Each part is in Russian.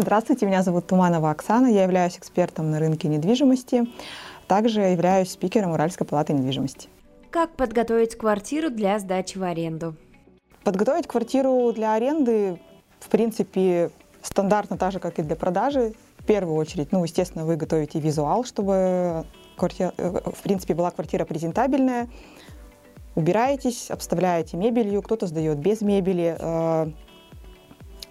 Здравствуйте, меня зовут Туманова Оксана, я являюсь экспертом на рынке недвижимости, также являюсь спикером Уральской палаты недвижимости. Как подготовить квартиру для сдачи в аренду? Подготовить квартиру для аренды, в принципе, стандартно так же, как и для продажи. В первую очередь, ну, естественно, вы готовите визуал, чтобы квартира, э, в принципе, была квартира презентабельная. Убираетесь, обставляете мебелью, кто-то сдает без мебели.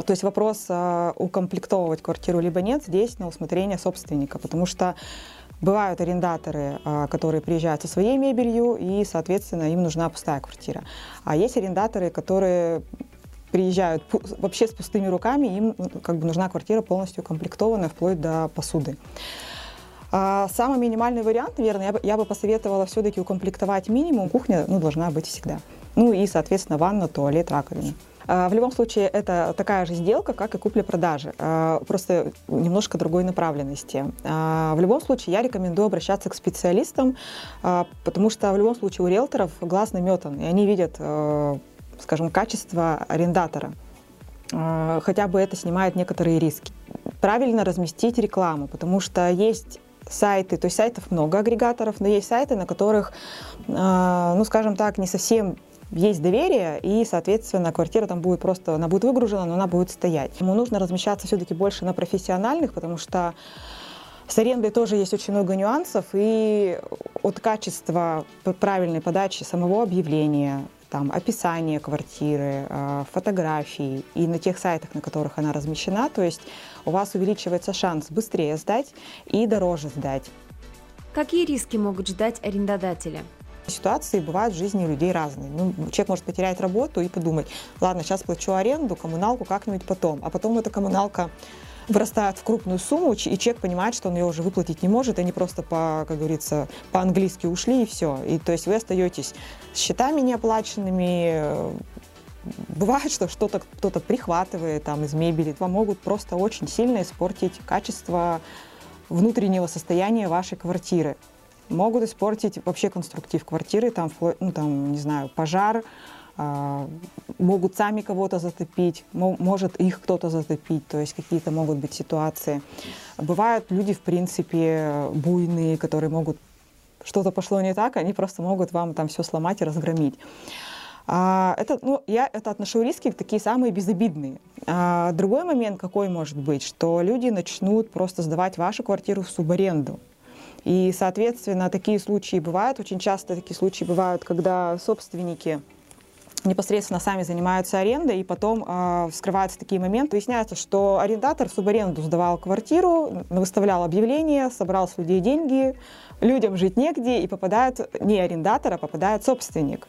То есть вопрос э, укомплектовывать квартиру либо нет здесь на усмотрение собственника, потому что Бывают арендаторы, а, которые приезжают со своей мебелью, и, соответственно, им нужна пустая квартира. А есть арендаторы, которые приезжают вообще с пустыми руками, им ну, как бы нужна квартира полностью укомплектованная, вплоть до посуды. А самый минимальный вариант, наверное, я бы, я бы посоветовала все-таки укомплектовать минимум. Кухня ну, должна быть всегда. Ну и, соответственно, ванна, туалет, раковина. А, в любом случае, это такая же сделка, как и купли-продажи, а, просто немножко другой направленности. А, в любом случае, я рекомендую обращаться к специалистам, потому что в любом случае у риэлторов глаз наметан, и они видят, скажем, качество арендатора хотя бы это снимает некоторые риски. Правильно разместить рекламу, потому что есть сайты, то есть сайтов много агрегаторов, но есть сайты, на которых, ну, скажем так, не совсем есть доверие, и, соответственно, квартира там будет просто, она будет выгружена, но она будет стоять. Ему нужно размещаться все-таки больше на профессиональных, потому что с арендой тоже есть очень много нюансов, и от качества правильной подачи самого объявления, там, описания квартиры, э, фотографий и на тех сайтах, на которых она размещена, то есть у вас увеличивается шанс быстрее сдать и дороже сдать. Какие риски могут ждать арендодателя? Ситуации бывают в жизни людей разные. Ну, человек может потерять работу и подумать, ладно, сейчас плачу аренду, коммуналку как-нибудь потом. А потом эта коммуналка вырастает в крупную сумму, и человек понимает, что он ее уже выплатить не может, они просто, по, как говорится, по-английски ушли, и все. И то есть вы остаетесь с счетами неоплаченными, Бывает, что что-то кто-то прихватывает там из мебели. Вам могут просто очень сильно испортить качество внутреннего состояния вашей квартиры могут испортить вообще конструктив квартиры, там, ну, там не знаю, пожар, э, могут сами кого-то затопить, может их кто-то затопить, то есть какие-то могут быть ситуации. Бывают люди, в принципе, буйные, которые могут что-то пошло не так, они просто могут вам там все сломать и разгромить. А, это, ну, я это отношу риски такие самые безобидные. А, другой момент какой может быть, что люди начнут просто сдавать вашу квартиру в субаренду. И, соответственно, такие случаи бывают. Очень часто такие случаи бывают, когда собственники непосредственно сами занимаются арендой, и потом э, вскрываются такие моменты. Выясняется, что арендатор в субаренду сдавал квартиру, выставлял объявление, собрал с людей деньги, людям жить негде, и попадает не арендатор, а попадает собственник.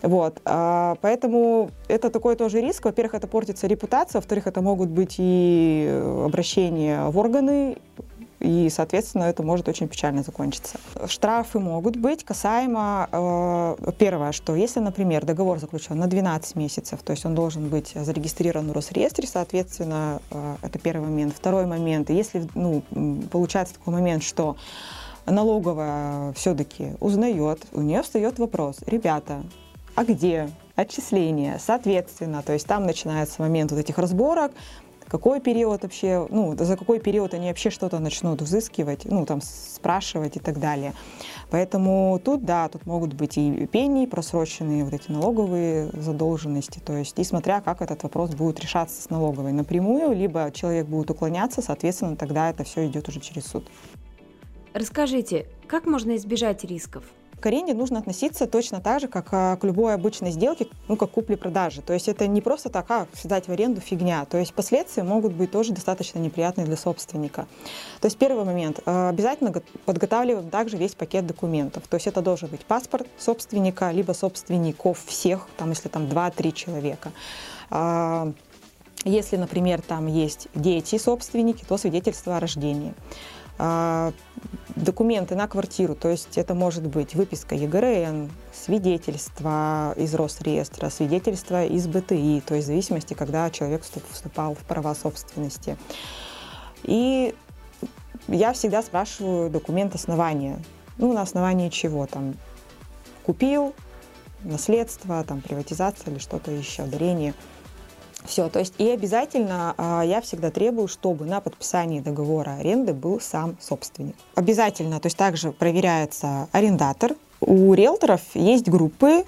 Вот, а, поэтому это такой тоже риск. Во-первых, это портится репутация, во-вторых, это могут быть и обращения в органы, и, соответственно, это может очень печально закончиться. Штрафы могут быть касаемо, э, первое, что если, например, договор заключен на 12 месяцев, то есть он должен быть зарегистрирован в Росреестре, соответственно, э, это первый момент. Второй момент, если ну, получается такой момент, что налоговая все-таки узнает, у нее встает вопрос, ребята, а где отчисления, соответственно, то есть там начинается момент вот этих разборок, какой период вообще, ну, за какой период они вообще что-то начнут взыскивать, ну, там, спрашивать и так далее. Поэтому тут, да, тут могут быть и пени, просроченные вот эти налоговые задолженности, то есть и смотря, как этот вопрос будет решаться с налоговой напрямую, либо человек будет уклоняться, соответственно, тогда это все идет уже через суд. Расскажите, как можно избежать рисков? К аренде нужно относиться точно так же, как а, к любой обычной сделке, ну, как купли-продажи. То есть это не просто так, а, сдать в аренду фигня. То есть последствия могут быть тоже достаточно неприятные для собственника. То есть первый момент. А, обязательно подготавливаем также весь пакет документов. То есть это должен быть паспорт собственника, либо собственников всех, там, если там 2-3 человека. А, если, например, там есть дети собственники, то свидетельство о рождении документы на квартиру, то есть это может быть выписка ЕГРН, свидетельство из Росреестра, свидетельство из БТИ, то есть в зависимости, когда человек вступал в права собственности. И я всегда спрашиваю документ основания. Ну, на основании чего там? Купил, наследство, там, приватизация или что-то еще, дарение. Все, то есть и обязательно а, я всегда требую, чтобы на подписании договора аренды был сам собственник. Обязательно, то есть также проверяется арендатор. У риэлторов есть группы,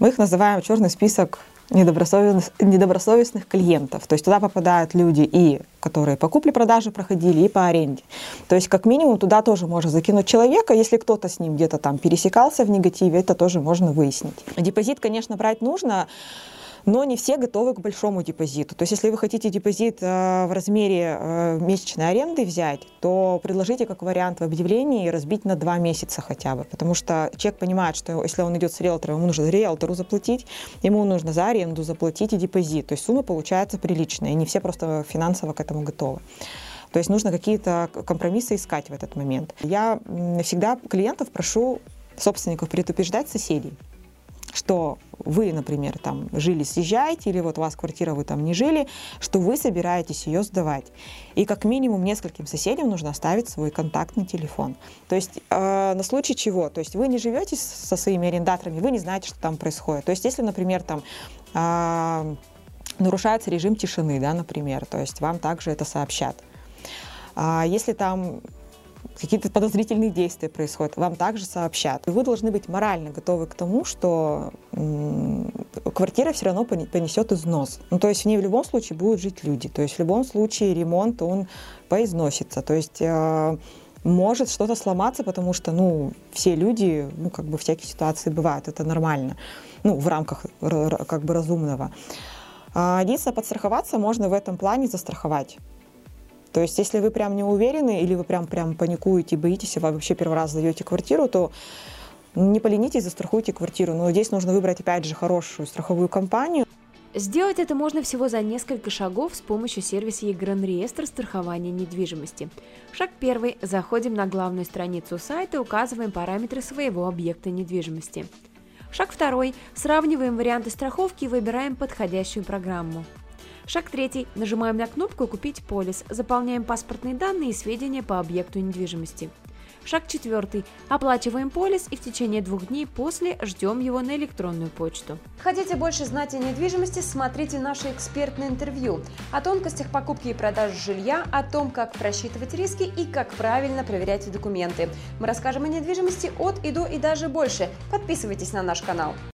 мы их называем черный список недобросовестных, недобросовестных клиентов. То есть туда попадают люди и которые по купле-продаже проходили, и по аренде. То есть как минимум туда тоже можно закинуть человека, если кто-то с ним где-то там пересекался в негативе, это тоже можно выяснить. Депозит, конечно, брать нужно, но не все готовы к большому депозиту. То есть если вы хотите депозит э, в размере э, месячной аренды взять, то предложите как вариант в объявлении разбить на два месяца хотя бы, потому что человек понимает, что если он идет с риэлтором, ему нужно риэлтору заплатить, ему нужно за аренду заплатить и депозит. То есть сумма получается приличная, и не все просто финансово к этому готовы. То есть нужно какие-то компромиссы искать в этот момент. Я всегда клиентов прошу собственников предупреждать соседей что вы, например, там жили, съезжаете, или вот у вас квартира, вы там не жили, что вы собираетесь ее сдавать. И как минимум нескольким соседям нужно оставить свой контактный телефон. То есть э, на случай чего? То есть вы не живете со своими арендаторами, вы не знаете, что там происходит. То есть если, например, там э, нарушается режим тишины, да, например, то есть вам также это сообщат. А если там какие-то подозрительные действия происходят, вам также сообщат. Вы должны быть морально готовы к тому, что квартира все равно понесет износ. Ну, то есть в ней в любом случае будут жить люди. То есть в любом случае ремонт, он поизносится. То есть э, может что-то сломаться, потому что, ну, все люди, ну, как бы всякие ситуации бывают, это нормально, ну, в рамках как бы разумного. А единственное, подстраховаться можно в этом плане застраховать. То есть, если вы прям не уверены или вы прям, прям паникуете, боитесь, и вы вообще первый раз сдаете квартиру, то не поленитесь, застрахуйте квартиру. Но здесь нужно выбрать, опять же, хорошую страховую компанию. Сделать это можно всего за несколько шагов с помощью сервиса Егран-реестр страхования недвижимости. Шаг первый. Заходим на главную страницу сайта и указываем параметры своего объекта недвижимости. Шаг второй. Сравниваем варианты страховки и выбираем подходящую программу. Шаг третий. Нажимаем на кнопку «Купить полис», заполняем паспортные данные и сведения по объекту недвижимости. Шаг четвертый. Оплачиваем полис и в течение двух дней после ждем его на электронную почту. Хотите больше знать о недвижимости, смотрите наше экспертное интервью о тонкостях покупки и продажи жилья, о том, как просчитывать риски и как правильно проверять документы. Мы расскажем о недвижимости от и до и даже больше. Подписывайтесь на наш канал.